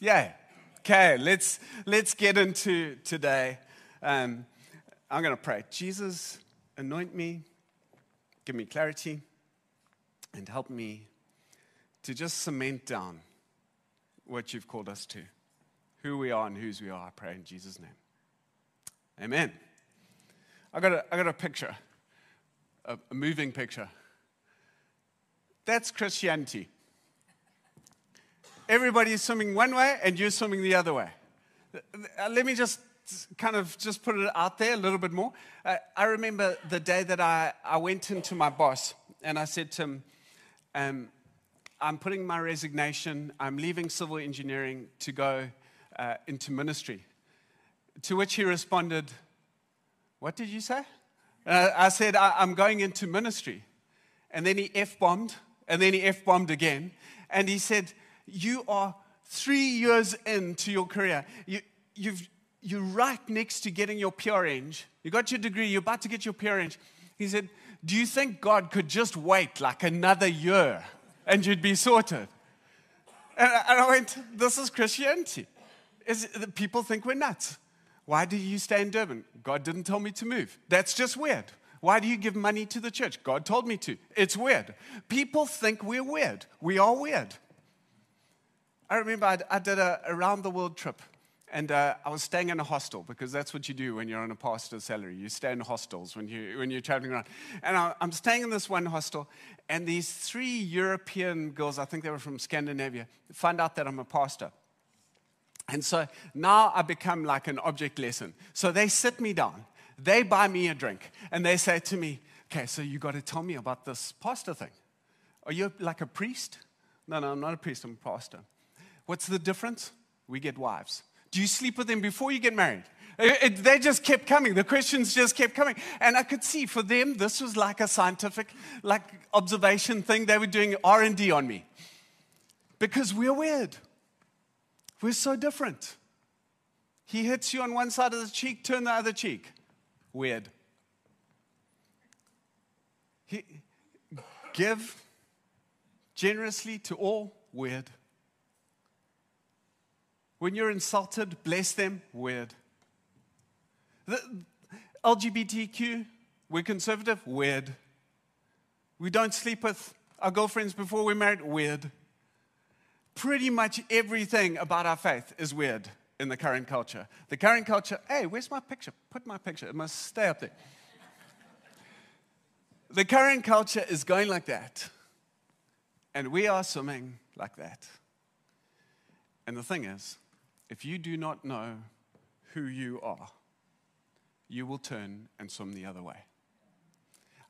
Yeah. Okay, let's let's get into today. Um, I'm going to pray. Jesus, anoint me, give me clarity, and help me to just cement down what you've called us to, who we are and whose we are. I pray in Jesus' name. Amen. I got a, I got a picture, a, a moving picture. That's Christianity. Everybody's swimming one way and you're swimming the other way. Uh, let me just kind of just put it out there a little bit more. Uh, I remember the day that I, I went into my boss and I said to him, um, I'm putting my resignation, I'm leaving civil engineering to go uh, into ministry. To which he responded, What did you say? Uh, I said, I, am going into ministry. And then he F bombed, and then he F bombed again. And he said, You are three years into your career. You, you've, you're right next to getting your PRN. You got your degree, you're about to get your PRN. He said, Do you think God could just wait like another year and you'd be sorted? And I went, This is Christianity. Is, people think we're nuts. Why do you stay in Durban? God didn't tell me to move. That's just weird. Why do you give money to the church? God told me to. It's weird. People think we're weird. We are weird. I remember I, I did a around the world trip and uh, I was staying in a hostel because that's what you do when you're on a pastor's salary. You stay in hostels when, you, when you're traveling around. And I, I'm staying in this one hostel, and these three European girls, I think they were from Scandinavia, find out that I'm a pastor. And so now I become like an object lesson. So they sit me down, they buy me a drink, and they say to me, Okay, so you got to tell me about this pastor thing. Are you like a priest? No, no, I'm not a priest, I'm a pastor. What's the difference? We get wives. Do you sleep with them before you get married? It, it, they just kept coming. The questions just kept coming. And I could see for them, this was like a scientific, like observation thing. They were doing R&D on me. Because we're weird. We're so different. He hits you on one side of the cheek, turn the other cheek. Weird. He, give generously to all, weird. When you're insulted, bless them, weird. The LGBTQ, we're conservative, weird. We don't sleep with our girlfriends before we're married, weird. Pretty much everything about our faith is weird in the current culture. The current culture, hey, where's my picture? Put my picture, it must stay up there. the current culture is going like that, and we are swimming like that. And the thing is, if you do not know who you are, you will turn and swim the other way.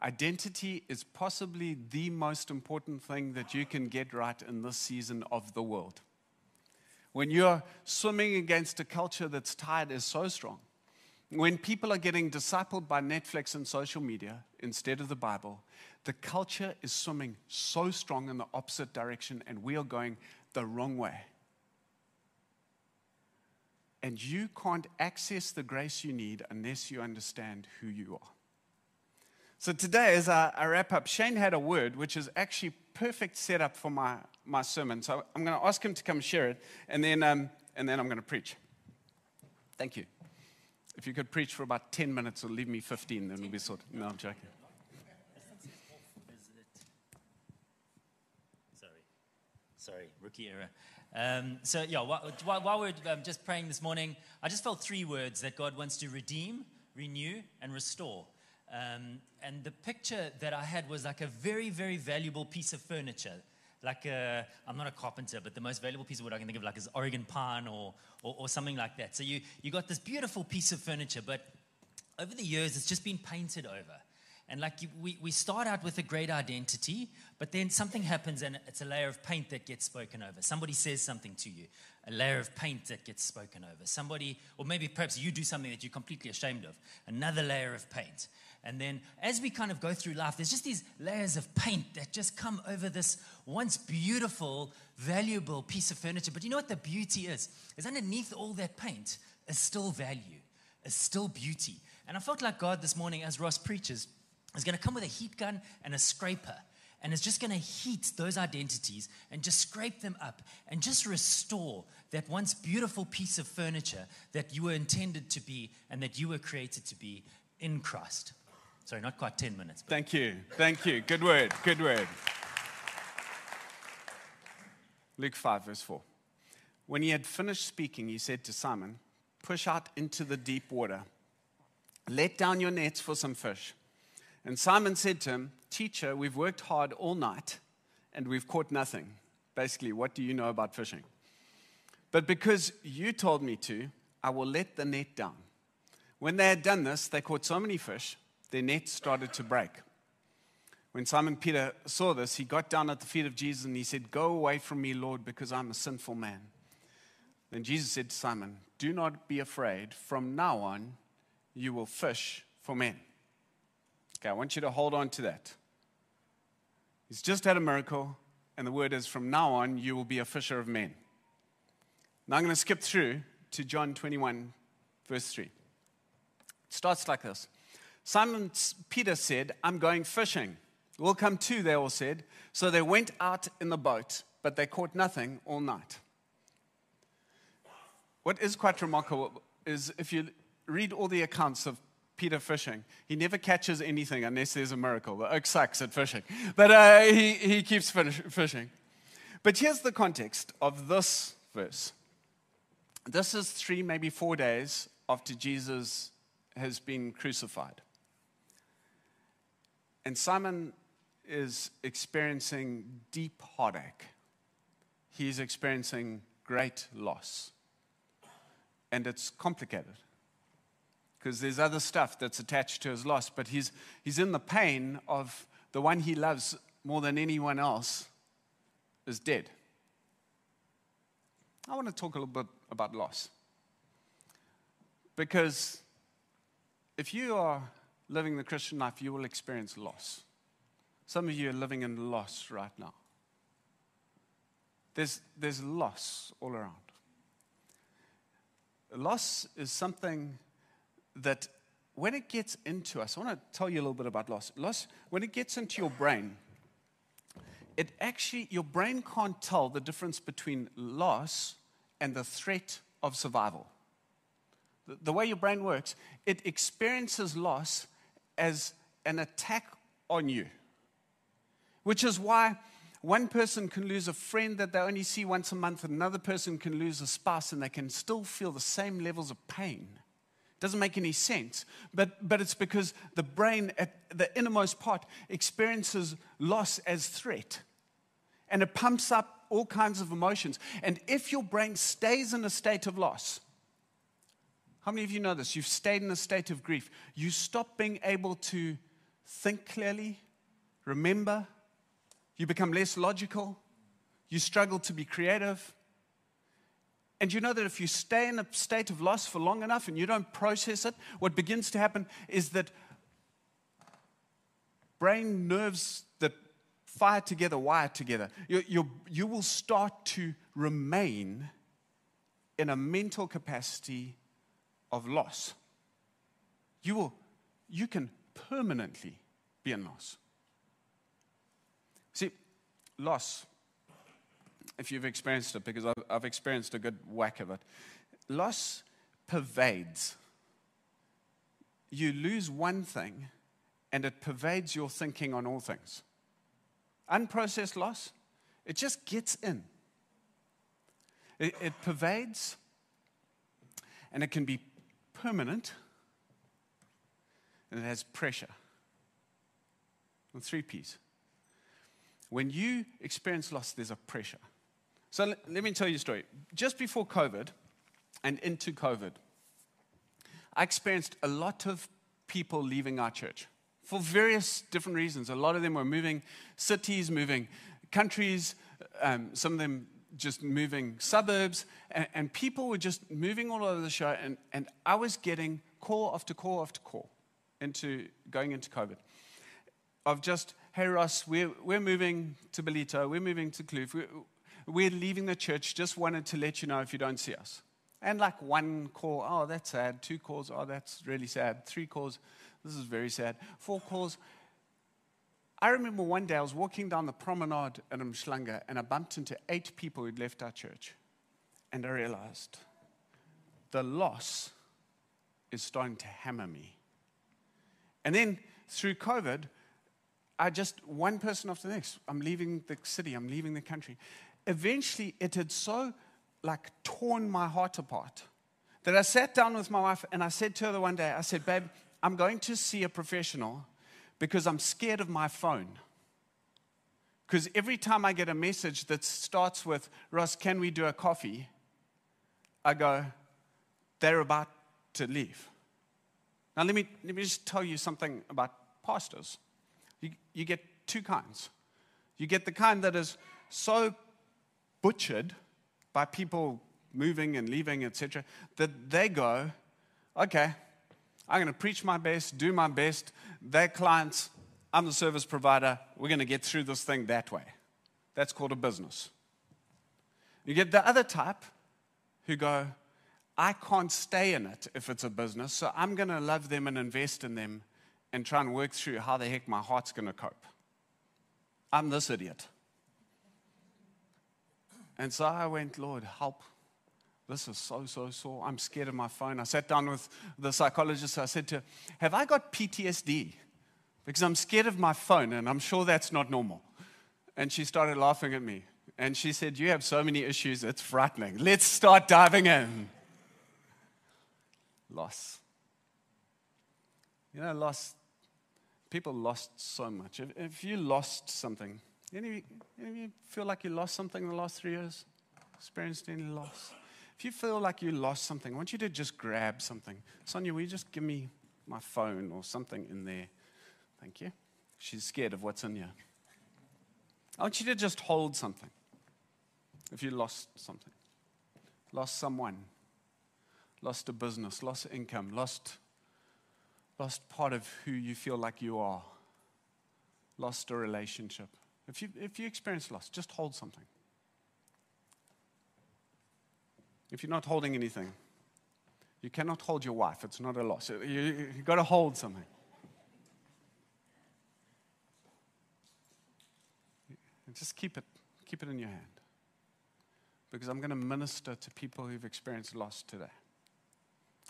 Identity is possibly the most important thing that you can get right in this season of the world. When you're swimming against a culture that's tide is so strong, when people are getting discipled by Netflix and social media instead of the Bible, the culture is swimming so strong in the opposite direction, and we are going the wrong way and you can't access the grace you need unless you understand who you are. So today, as I, I, wrap up, Shane had a word which is actually perfect setup for my, my sermon. So I'm going to ask him to come share it, and then, um, and then I'm going to preach. Thank you. If you could preach for about 10 minutes or leave me 15, then we'll be sorted. No, I'm joking. Sorry. Sorry, rookie error. Um, so, yeah, while, while we're um, just praying this morning, I just felt three words that God wants to redeem, renew, and restore. Um, and the picture that I had was like a very, very valuable piece of furniture. Like, i am not a carpenter, but the most valuable piece of wood I can think of like is Oregon pine or, or, or something like that. So you, you got this beautiful piece of furniture, but over the years, it's just been painted over. And like we, we start out with a great identity, but then something happens and it's a layer of paint that gets spoken over. Somebody says something to you, a layer of paint that gets spoken over. Somebody, or maybe perhaps you do something that you're completely ashamed of, another layer of paint. And then as we kind of go through life, there's just these layers of paint that just come over this once beautiful, valuable piece of furniture. But you know what the beauty is? Is underneath all that paint is still value, is still beauty. And I felt like God this morning, as Ross preaches, is going to come with a heat gun and a scraper. and is just going to heat those identities and just scrape them up and just restore that once beautiful piece of furniture that you were intended to be and that you were created to be in Christ. Sorry, not quite 10 minutes. But. Thank you. Thank you. Good word. Good word. Luke 5, verse 4. When he had finished speaking, he said to Simon, Push out into the deep water. Let down your nets for some fish. And Simon said to him, Teacher, we've worked hard all night and we've caught nothing. Basically, what do you know about fishing? But because you told me to, I will let the net down. When they had done this, they caught so many fish, their nets started to break. When Simon Peter saw this, he got down at the feet of Jesus and he said, Go away from me, Lord, because I'm a sinful man. Then Jesus said to Simon, Do not be afraid. From now on, you will fish for men. Okay, I want you to hold on to that. He's just had a miracle, and the word is, From now on, you will be a fisher of men. Now I'm going to skip through to John 21, verse 3. It starts like this Simon Peter said, I'm going fishing. We'll come too, they all said. So they went out in the boat, but they caught nothing all night. What is quite remarkable is if you read all the accounts of Peter fishing, he never catches anything unless there's a miracle. The oak sucks at fishing, but uh, he, he keeps fishing. But here's the context of this verse. This is three, maybe four days after Jesus has been crucified. And Simon is experiencing deep heartache. He's experiencing great loss. And it's complicated because there's other stuff that's attached to his loss, but he's, he's in the pain of the one he loves more than anyone else is dead. I want to talk a little bit about loss. Because if you are living the Christian life, you will experience loss. Some of you are living in loss right now. There's, there's loss all around. Loss is something that when it gets into us, I want to tell you a little bit about loss. Loss, when it gets into your brain, it actually, your brain can't tell the difference between loss and the threat of survival. The, the way your brain works, it experiences loss as an attack on you, which is why one person can lose a friend that they only see once a month, and another person can lose a spouse, and they can still feel the same levels of pain. Doesn't make any sense, but, but it's because the brain at the innermost part experiences loss as threat. And it pumps up all kinds of emotions. And if your brain stays in a state of loss, how many of you know this? You've stayed in a state of grief. You stop being able to think clearly, remember, you become less logical, you struggle to be creative. And you know that if you stay in a state of loss for long enough and you don't process it, what begins to happen is that brain nerves that fire together, wire together. You, you, you will start to remain in a mental capacity of loss. You, will, you can permanently be in loss. See, loss, if you've experienced it, because I've, I've experienced a good whack of it, loss pervades. You lose one thing, and it pervades your thinking on all things. Unprocessed loss, it just gets in. It, it pervades, and it can be permanent, and it has pressure. And three P's. When you experience loss, there's a pressure. So let, me tell you a story. Just before COVID and into COVID, I experienced a lot of people leaving our church for various different reasons. A lot of them were moving cities, moving countries, um, some of them just moving suburbs, and, and, people were just moving all over the show. And, and I was getting call after call after call into going into COVID of just, hey, Ross, we're, we're moving to Ballito, we're moving to Kloof, we're, we're leaving the church, just wanted to let you know if you don't see us. And like one call, oh, that's sad. Two calls, oh, that's really sad. Three calls, this is very sad. Four calls. I remember one day I was walking down the promenade at Umhlanga and I bumped into eight people who'd left our church. And I realized the loss is starting to hammer me. And then through COVID, I just, one person after the next, I'm leaving the city, I'm leaving the country. Eventually, it had so like torn my heart apart that I sat down with my wife and I said to her the one day, I said, Babe, I'm going to see a professional because I'm scared of my phone. Because every time I get a message that starts with, Ross, can we do a coffee? I go, they're about to leave. Now, let me, let me just tell you something about pastors. You, you get two kinds. You get the kind that is so butchered by people moving and leaving, etc., that they go, okay, I'm going to preach my best, do my best. Their clients, I'm the service provider. We're going to get through this thing that way. That's called a business. You get the other type who go, I can't stay in it if it's a business, so I'm going to love them and invest in them and try and work through how the heck my heart's going to cope. I'm this idiot. And so I went, Lord, help. This is so, so sore. I'm scared of my phone. I sat down with the psychologist. I said to her, Have I got PTSD? Because I'm scared of my phone, and I'm sure that's not normal. And she started laughing at me. And she said, You have so many issues, it's frightening. Let's start diving in. Loss. You know, loss, people lost so much. If, if you lost something, any any of you feel like you lost something in the last three years? Experienced any loss? If you feel like you lost something, I want you to just grab something. Sonia, will you just give me my phone or something in there? Thank you. She's scared of what's in here. I want you to just hold something. If you lost something, lost someone, lost a business, lost income, lost, lost part of who you feel like you are, lost a relationship. If you, if you experience loss, just hold something. If you're not holding anything, you cannot hold your wife. It's not a loss. You, you, you've got to hold something. Just keep it, keep it in your hand. Because I'm going to minister to people who've experienced loss today.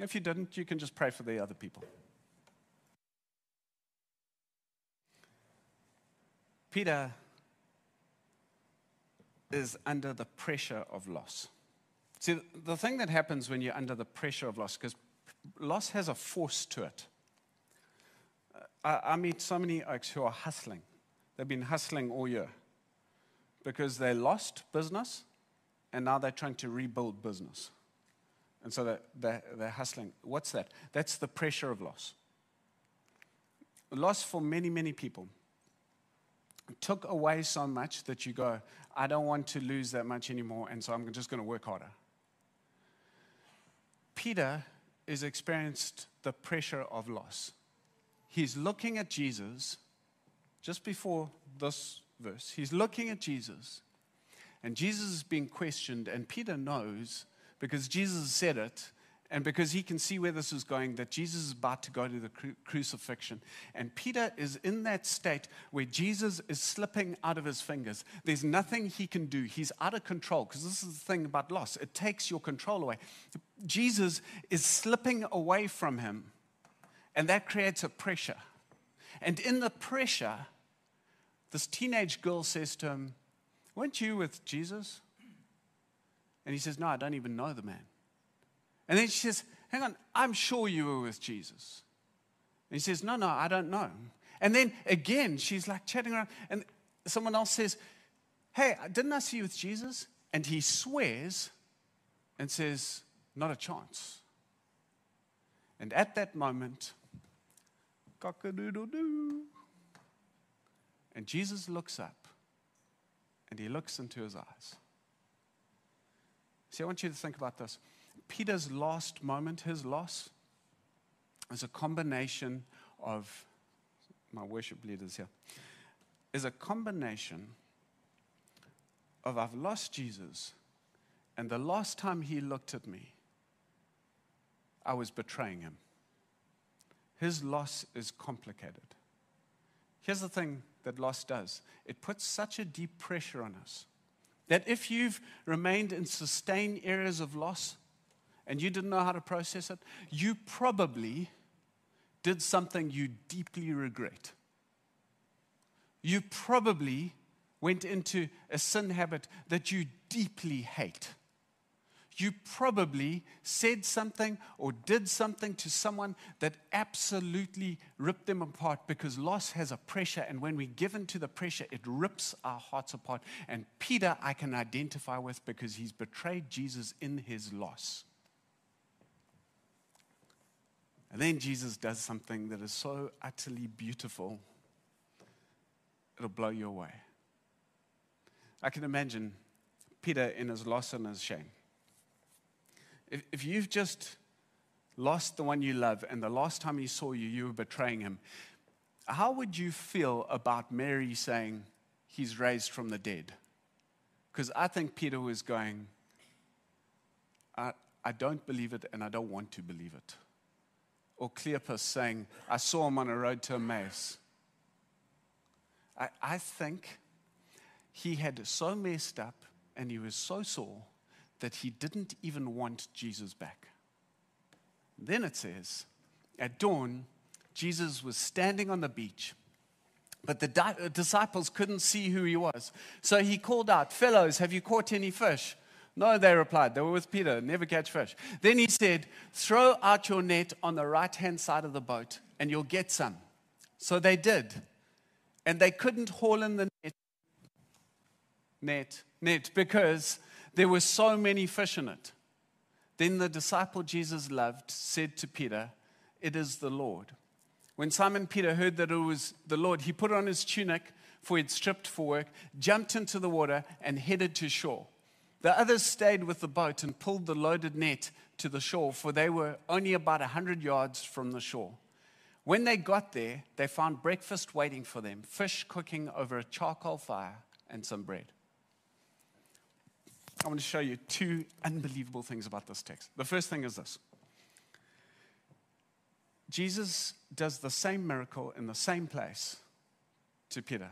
If you didn't, you can just pray for the other people. Peter is under the pressure of loss. See, the thing that happens when you're under the pressure of loss, because loss has a force to it. I, I meet so many oaks who are hustling. They've been hustling all year because they lost business and now they're trying to rebuild business. And so they're, they're, they're, hustling. What's that? That's the pressure of loss. Loss for many, many people took away so much that you go, I don't want to lose that much anymore, and so I'm just going to work harder. Peter has experienced the pressure of loss. He's looking at Jesus just before this verse. He's looking at Jesus, and Jesus is being questioned, and Peter knows because Jesus said it, and because he can see where this is going, that Jesus is about to go to the cru- crucifixion. And Peter is in that state where Jesus is slipping out of his fingers. There's nothing he can do. He's out of control, because this is the thing about loss it takes your control away. Jesus is slipping away from him, and that creates a pressure. And in the pressure, this teenage girl says to him, Weren't you with Jesus? And he says, No, I don't even know the man. And then she says, Hang on, I'm sure you were with Jesus. And he says, No, no, I don't know. And then again, she's like chatting around, and someone else says, Hey, didn't I see you with Jesus? And he swears and says, Not a chance. And at that moment, cock a doodle doo. And Jesus looks up and he looks into his eyes. See, I want you to think about this. Peter's last moment, his loss, is a combination of, my worship leaders here, is a combination of I've lost Jesus, and the last time he looked at me, I was betraying him. His loss is complicated. Here's the thing that loss does. It puts such a deep pressure on us that if you've remained in sustained areas of loss and you didn't know how to process it, you probably did something you deeply regret. You probably went into a sin habit that you deeply hate you probably said something or did something to someone that absolutely ripped them apart because loss has a pressure, and when we give in to the pressure, it rips our hearts apart. And Peter, I can identify with because he's betrayed Jesus in his loss. And then Jesus does something that is so utterly beautiful, it'll blow you away. I can imagine Peter in his loss and his shame if, if you've just lost the one you love and the last time he saw you, you were betraying him, how would you feel about Mary saying he's raised from the dead? Because I think Peter was going, I, I don't believe it and I don't want to believe it. Or Cleopas saying, I saw him on a road to Emmaus. I, I think he had so messed up and he was so sore that he didn't even want Jesus back. Then it says, at dawn, Jesus was standing on the beach, but the di- disciples couldn't see who he was. So he called out, Fellows, have you caught any fish? No, they replied. They were with Peter, never catch fish. Then he said, Throw out your net on the right hand side of the boat, and you'll get some. So they did. And they couldn't haul in the net, net, net because there were so many fish in it. Then the disciple Jesus loved said to Peter, It is the Lord. When Simon Peter heard that it was the Lord, he put on his tunic, for he'd stripped for work, jumped into the water, and headed to shore. The others stayed with the boat and pulled the loaded net to the shore, for they were only about a 100 yards from the shore. When they got there, they found breakfast waiting for them fish cooking over a charcoal fire and some bread. I want to show you two unbelievable things about this text. The first thing is this Jesus does the same miracle in the same place to Peter.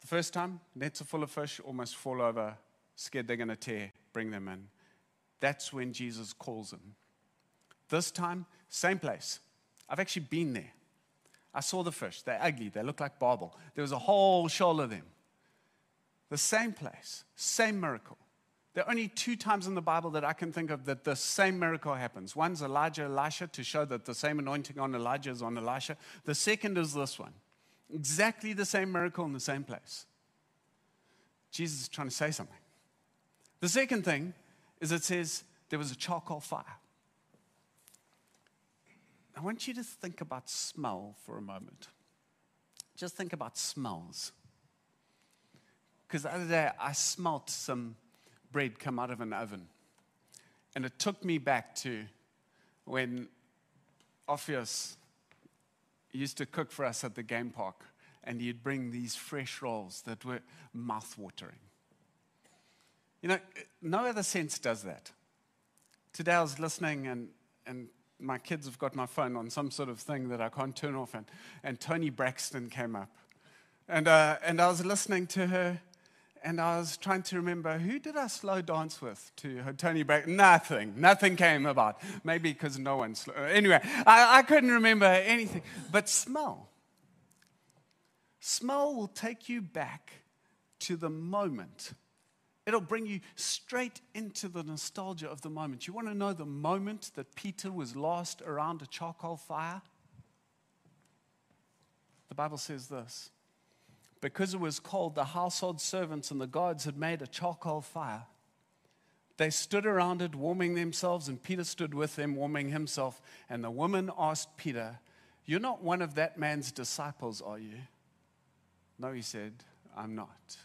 The first time, nets are full of fish, almost fall over, scared they're going to tear, bring them in. That's when Jesus calls him. This time, same place. I've actually been there. I saw the fish. They're ugly. They look like barbel. There was a whole shoal of them. The same place, same miracle. There are only two times in the Bible that I can think of that the same miracle happens. One's Elijah, Elisha, to show that the same anointing on Elijah is on Elisha. The second is this one. Exactly the same miracle in the same place. Jesus is trying to say something. The second thing is it says there was a charcoal fire. I want you to think about smell for a moment. Just think about smells. Because the other day I smelt some bread come out of an oven. And it took me back to when Orpheus used to cook for us at the game park. And he'd bring these fresh rolls that were mouth-watering. You know, no other sense does that. Today I was listening, and, and my kids have got my phone on some sort of thing that I can't turn off, and, and Toni Braxton came up. And, uh, and I was listening to her, and I was trying to remember who did I slow dance with to Toni Braxton? Nothing. Nothing came about. Maybe because no one. Slow. Anyway, I, I couldn't remember anything. But smell. Smell will take you back to the moment. It'll bring you straight into the nostalgia of the moment. You want to know the moment that Peter was lost around a charcoal fire? The Bible says this because it was cold, the household servants and the guards had made a charcoal fire. They stood around it, warming themselves, and Peter stood with them, warming himself. And the woman asked Peter, You're not one of that man's disciples, are you? No, he said, I'm not.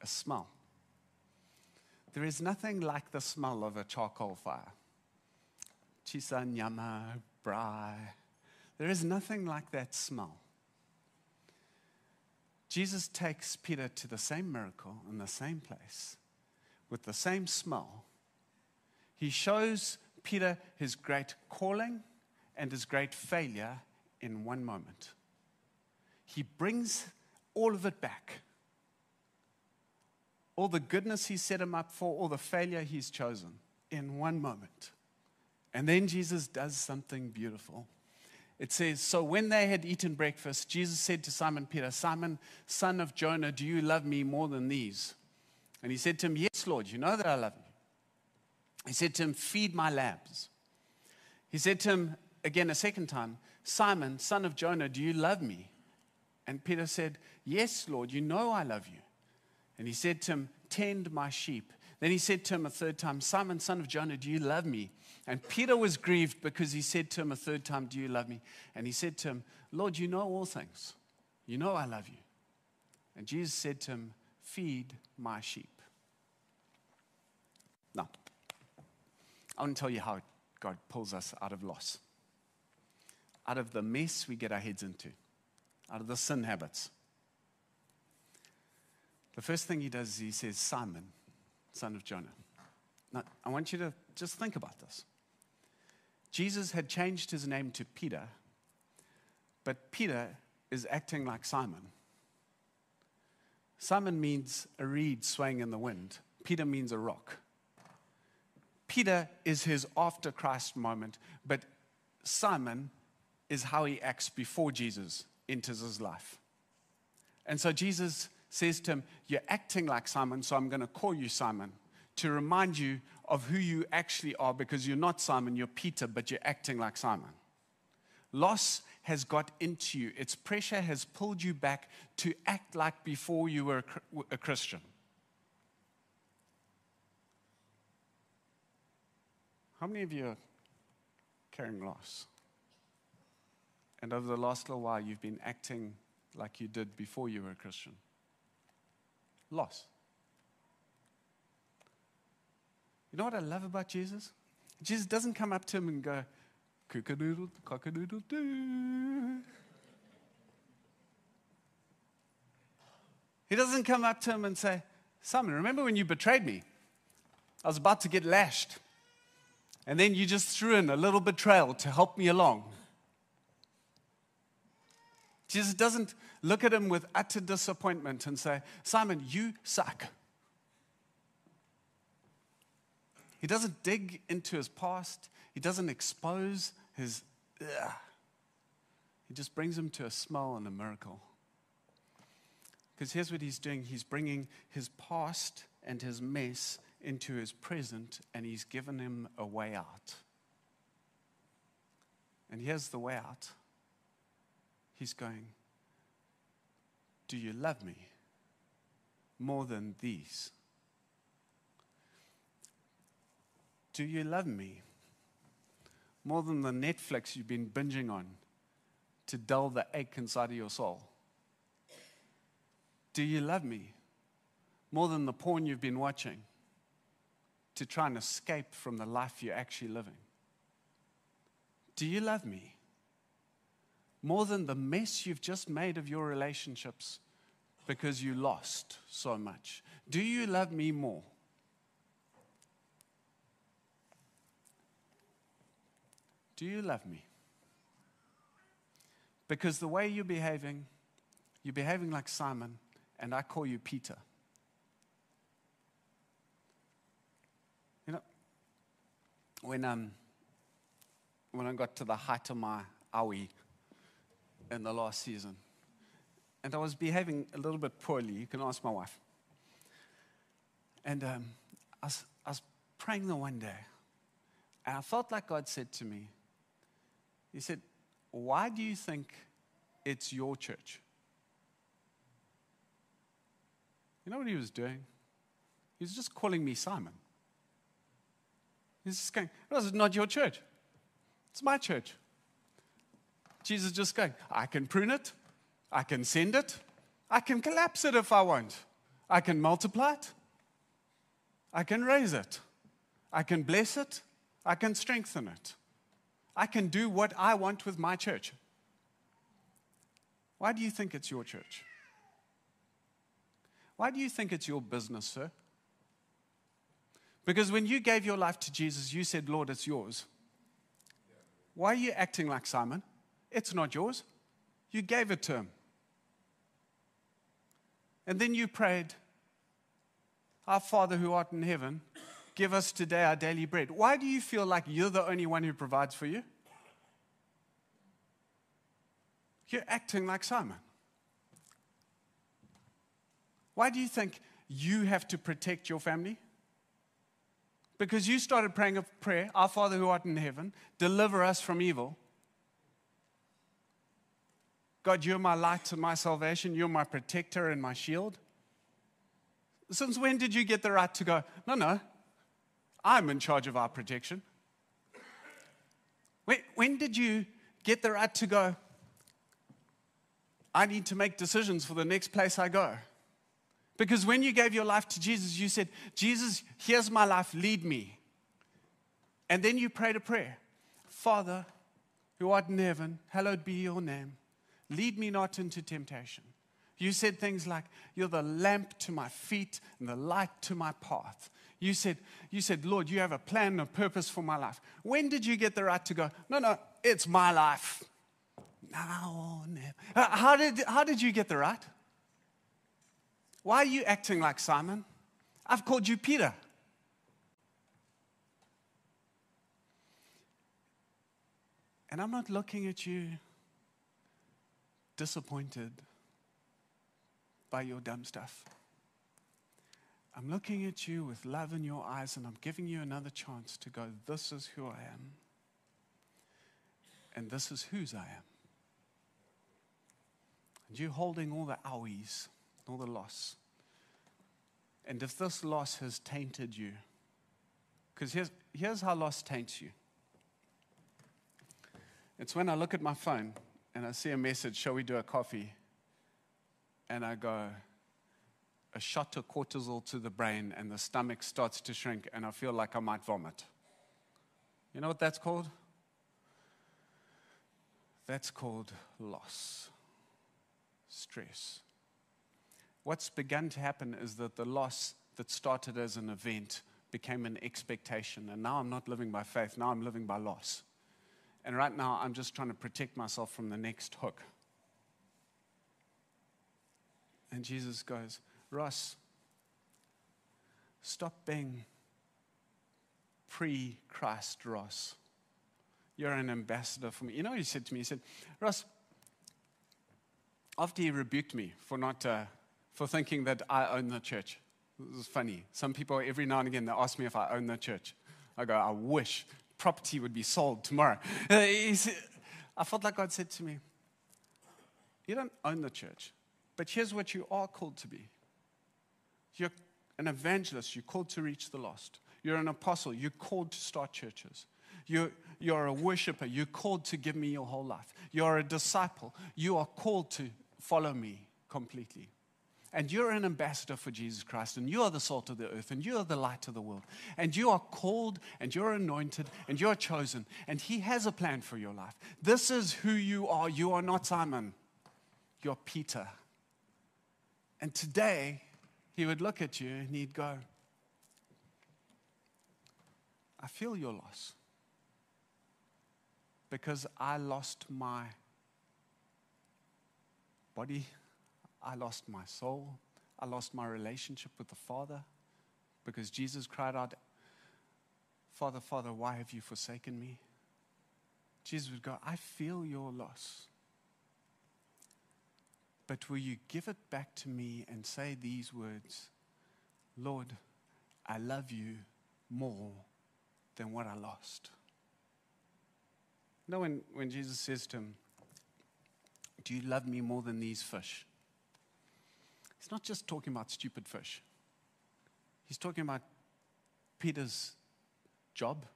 A smell. There is nothing like the smell of a charcoal fire. Shisa, nyama, braai. There is nothing like that smell. Jesus takes Peter to the same miracle in the same place with the same smell. He shows Peter his great calling and his great failure in one moment. he brings all of it back. All the goodness he set him up for, all the failure he's chosen in one moment. And then Jesus does something beautiful. It says, So when they had eaten breakfast, Jesus said to Simon Peter, Simon, son of Jonah, do you love me more than these? And he said to him, Yes, Lord, you know that I love you. He said to him, Feed my lambs. He said to him again a second time, Simon, son of Jonah, do you love me? And Peter said, Yes, Lord, you know I love you. And he said to him, Tend my sheep. Then he said to him a third time, Simon, son of Jonah, do you love me? And Peter was grieved because he said to him a third time, Do you love me? And he said to him, Lord, you know all things. You know I love you. And Jesus said to him, Feed my sheep. Now, I want to tell you how God pulls us out of loss, out of the mess we get our heads into, out of the sin habits. The first thing he does is he says, Simon, son of Jonah. Now, I want you to just think about this. Jesus had changed his name to Peter, but Peter is acting like Simon. Simon means a reed swaying in the wind, Peter means a rock. Peter is his after Christ moment, but Simon is how he acts before Jesus enters his life. And so Jesus says to him, You're acting like Simon, so I'm going to call you Simon to remind you of who you actually are because you're not Simon, you're Peter, but you're acting like Simon. Loss has got into you, its pressure has pulled you back to act like before you were a Christian. How many of you are carrying loss? And over the last little while, you've been acting like you did before you were a Christian. Loss. You know what I love about Jesus? Jesus doesn't come up to him and go, cock-a-doodle, cock-a-doodle doo. He doesn't come up to him and say, Simon, remember when you betrayed me? I was about to get lashed. And then you just threw in a little betrayal to help me along. Jesus doesn't look at him with utter disappointment and say, Simon, you suck. He doesn't dig into his past, he doesn't expose his. Ugh. He just brings him to a smile and a miracle. Because here's what he's doing he's bringing his past and his mess into his present, and he's given him a way out. And here's the way out. He's going, Do you love me more than these? Do you love me more than the Netflix you've been binging on to dull the ache inside of your soul? Do you love me more than the porn you've been watching to try and escape from the life you're actually living? Do you love me more than the mess you've just made of your relationships because you lost so much? Do you love me more? Do you love me? Because the way you're behaving, you're behaving like Simon, and I call you Peter. You know, when, um, when I got to the height of my awi in the last season, and I was behaving a little bit poorly, you can ask my wife. And um, I, was, I was praying the one day, and I felt like God said to me, he said, Why do you think it's your church? You know what he was doing? He was just calling me Simon. He's just going, This is not your church. It's my church. Jesus just going, I can prune it, I can send it, I can collapse it if I want, I can multiply it, I can raise it, I can bless it, I can strengthen it. I can do what I want with my church. Why do you think it's your church? Why do you think it's your business, sir? Because when you gave your life to Jesus, you said, Lord, it's yours. Why are you acting like Simon? It's not yours. You gave it to him. And then you prayed, Our Father who art in heaven, give us today our daily bread. Why do you feel like you're the only one who provides for you? You're acting like Simon. Why do you think you have to protect your family? Because you started praying a prayer, Our Father who art in heaven, deliver us from evil. God, you're my light and my salvation. You're my protector and my shield. Since when did you get the right to go, no, no, I'm in charge of our protection? When, when did you get the right to go, I need to make decisions for the next place I go? Because when you gave your life to Jesus, you said, Jesus, here's my life, lead me. And then you prayed a prayer Father, who art in heaven, hallowed be your name. Lead me not into temptation. You said things like, You're the lamp to my feet and the light to my path. You said, you said, Lord, you have a plan and a purpose for my life. When did you get the right to go, No, no, it's my life? No, never. How did, how did you get the right? Why are you acting like Simon? I've called you Peter. And I'm not looking at you disappointed by your dumb stuff. I'm looking at you with love in your eyes and I'm giving you another chance to go, This is who I am. And this is whose I am. And you're holding all the owies, all the loss. And if this loss has tainted you, because here's, here's how loss taints you it's when I look at my phone and I see a message, Shall we do a coffee? And I go, a shot of cortisol to the brain, and the stomach starts to shrink, and I feel like I might vomit. You know what that's called? That's called loss, stress. What's begun to happen is that the loss that started as an event became an expectation, and now I'm not living by faith, now I'm living by loss. And right now, I'm just trying to protect myself from the next hook. And Jesus goes, Ross, stop being pre Christ Ross. You're an ambassador for me. You know what he said to me? He said, Ross, after he rebuked me for not, uh, for thinking that I own the church. It was funny. Some people, every now and again, they ask me if I own the church. I go, I wish property would be sold tomorrow. Uh, I felt like God said to me, You don't own the church, but here's what you are called to be you're an evangelist, you're called to reach the lost. You're an apostle, you're called to start churches. You're, you're a worshiper, you're called to give me your whole life. You're a disciple, you are called to follow me completely. And you're an ambassador for Jesus Christ, and you are the salt of the earth, and you are the light of the world. And you are called, and you're anointed, and you're chosen, and He has a plan for your life. This is who you are. You are not Simon, you're Peter. And today, He would look at you and He'd go, I feel your loss because I lost my body I lost my soul. I lost my relationship with the Father because Jesus cried out, Father, Father, why have you forsaken me? Jesus would go, I feel your loss. But will you give it back to me and say these words Lord, I love you more than what I lost? You know, when, when Jesus says to him, Do you love me more than these fish? He's not just talking about stupid fish, he's talking about Peter's job,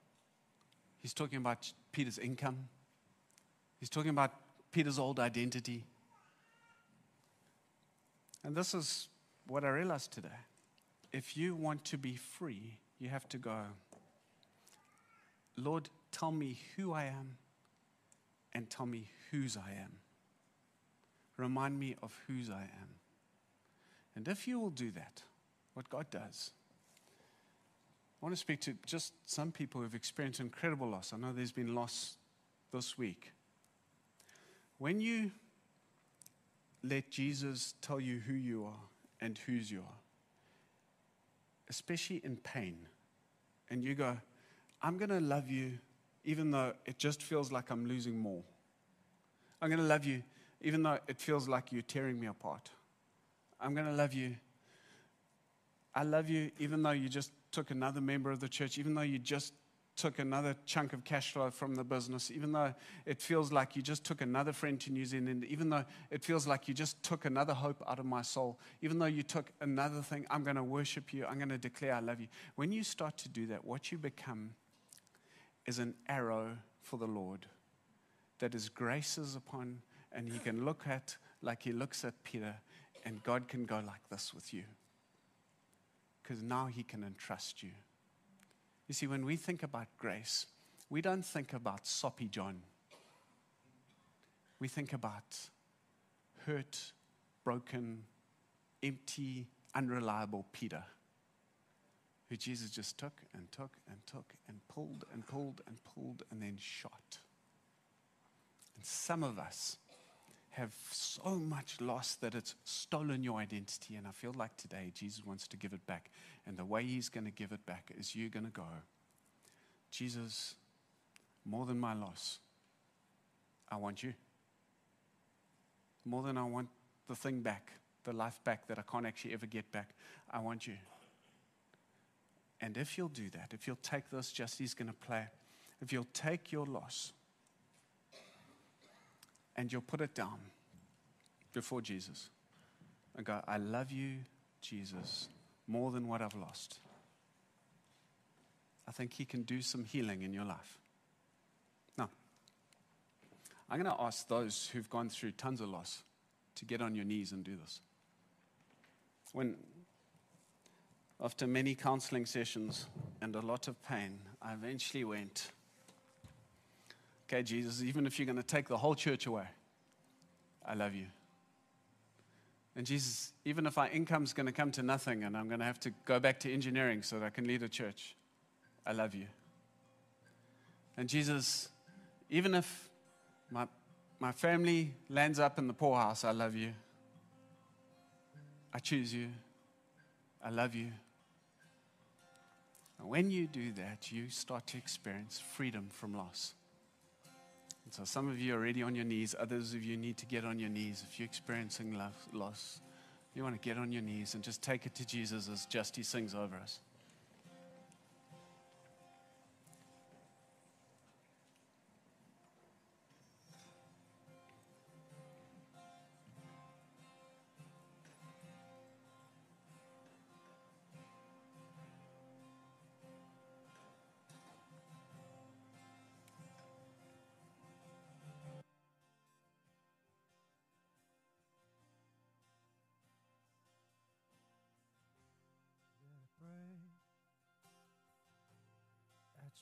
he's talking about Peter's income, he's talking about Peter's old identity. And this is what I realized today. If you want to be free, you have to go, Lord, tell me who I am and tell me whose I am. Remind me of whose I am. And if you will do that, what God does, I want to speak to just some people who've experienced incredible loss. I know there's been loss this week. When you let Jesus tell you who you are and whose you are, especially in pain. And you go, I'm going to love you even though it just feels like I'm losing more. I'm going to love you even though it feels like you're tearing me apart. I'm going to love you. I love you even though you just took another member of the church, even though you just took another chunk of cash flow from the business, even though it feels like you just took another friend to New Zealand, even though it feels like you just took another hope out of my soul, even though you took another thing, I'm going to worship you, I'm going to declare I love you. When you start to do that, what you become is an arrow for the Lord that is upon, and he can look at like he looks at Peter, and God can go like this with you. Because now he can entrust you. You see, when we think about grace, we don't think about soppy John. We think about hurt, broken, empty, unreliable Peter, who Jesus just took and took and took and pulled and pulled and pulled and then shot. And some of us have so much loss that it's stolen your identity. And I feel like today Jesus wants to give it back. And the way he's going to give it back is you're going to go, Jesus, more than my loss, I want you. More than I want the thing back, the life back that I can't actually ever get back, I want you. And if you'll do that, if you'll take this, just he's going to play, if you'll take your loss, and you'll put it down before Jesus and go, I love you, Jesus, more than what I've lost. I think He can do some healing in your life. Now, I'm going to ask those who've gone through tons of loss to get on your knees and do this. When, after many counseling sessions and a lot of pain, I eventually went, Okay, Jesus, even if you're going to take the whole church away, I love you. And Jesus, even if our income's going to come to nothing and I'm going to have to go back to engineering so that I can lead a church, I love you. And Jesus, even if my, my family lands up in the poorhouse, I love you. I choose you. I love you. And when you do that, you start to experience freedom from loss. And so some of you are already on your knees. Others of you need to get on your knees. If you're experiencing loss, you want to get on your knees and just take it to Jesus as just He sings over us.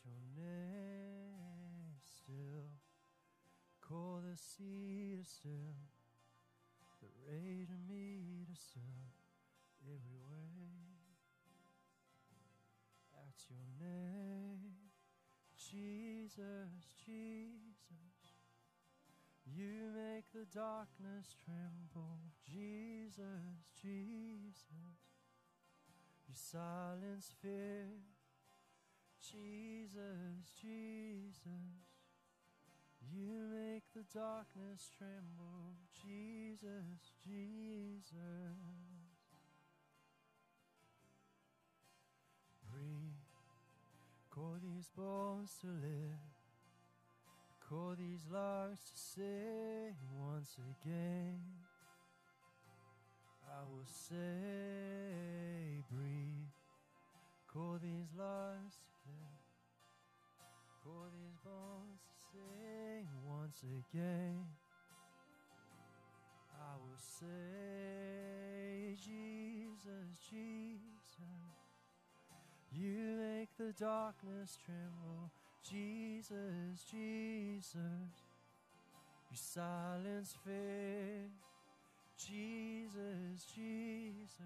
At your name still. Call the sea to still, the raging me to still every way. At your name, Jesus, Jesus. You make the darkness tremble, Jesus, Jesus. You silence fear, Jesus, Jesus. You make the darkness tremble, Jesus, Jesus. Breathe, call these bones to live, call these lungs to sing once again. Once again. I will say, Jesus, Jesus. You make the darkness tremble, Jesus, Jesus. You silence fear. Jesus, Jesus,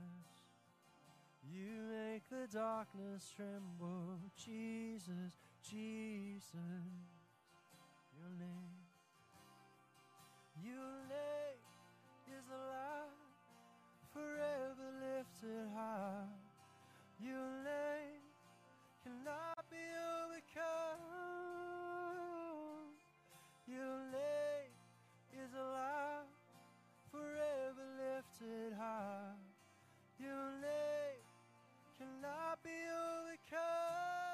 you make the darkness tremble. Jesus, Jesus, your name, your name is light forever lifted high. Your name cannot be overcome. Your name is alive, forever lifted high. Your name cannot be overcome.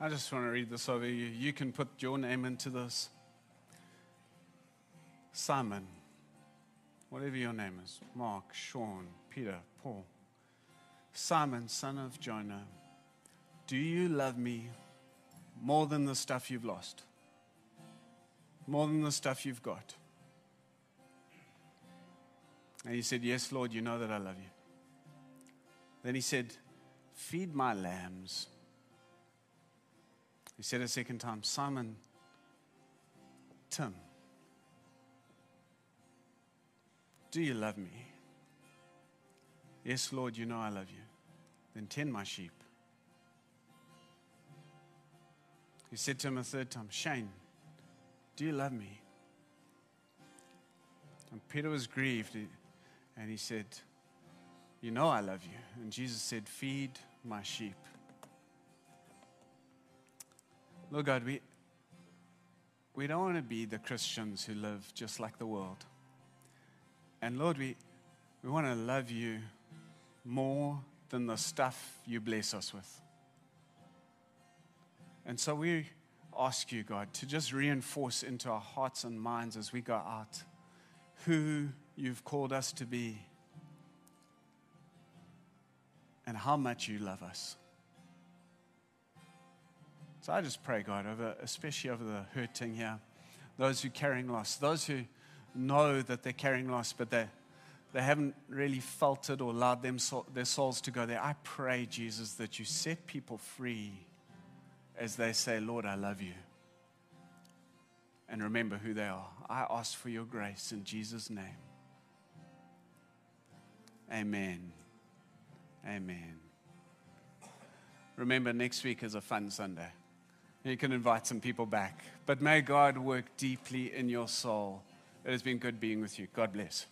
I just want to read this over you. You can put your name into this. Simon, whatever your name is Mark, Sean, Peter, Paul. Simon, son of Jonah, do you love me more than the stuff you've lost? More than the stuff you've got? And he said, Yes, Lord, you know that I love you. Then he said, Feed my lambs. He said a second time, Simon, Tim, do you love me? Yes, Lord, you know I love you. Then tend my sheep. He said to him a third time, Shane, do you love me? And Peter was grieved and he said, You know I love you. And Jesus said, Feed my sheep. Lord God, we, we don't want to be the Christians who live just like the world. And Lord, we, we want to love you more than the stuff you bless us with. And so we ask you, God, to just reinforce into our hearts and minds as we go out who you've called us to be and how much you love us. So I just pray, God, over, especially over the hurting here, those who are carrying loss, those who know that they're carrying loss, but they, they haven't really felt it or allowed them, their souls to go there. I pray, Jesus, that you set people free as they say, Lord, I love you. And remember who they are. I ask for your grace in Jesus' name. Amen. Amen. Remember, next week is a fun Sunday. You can invite some people back. But may God work deeply in your soul. It has been good being with you. God bless.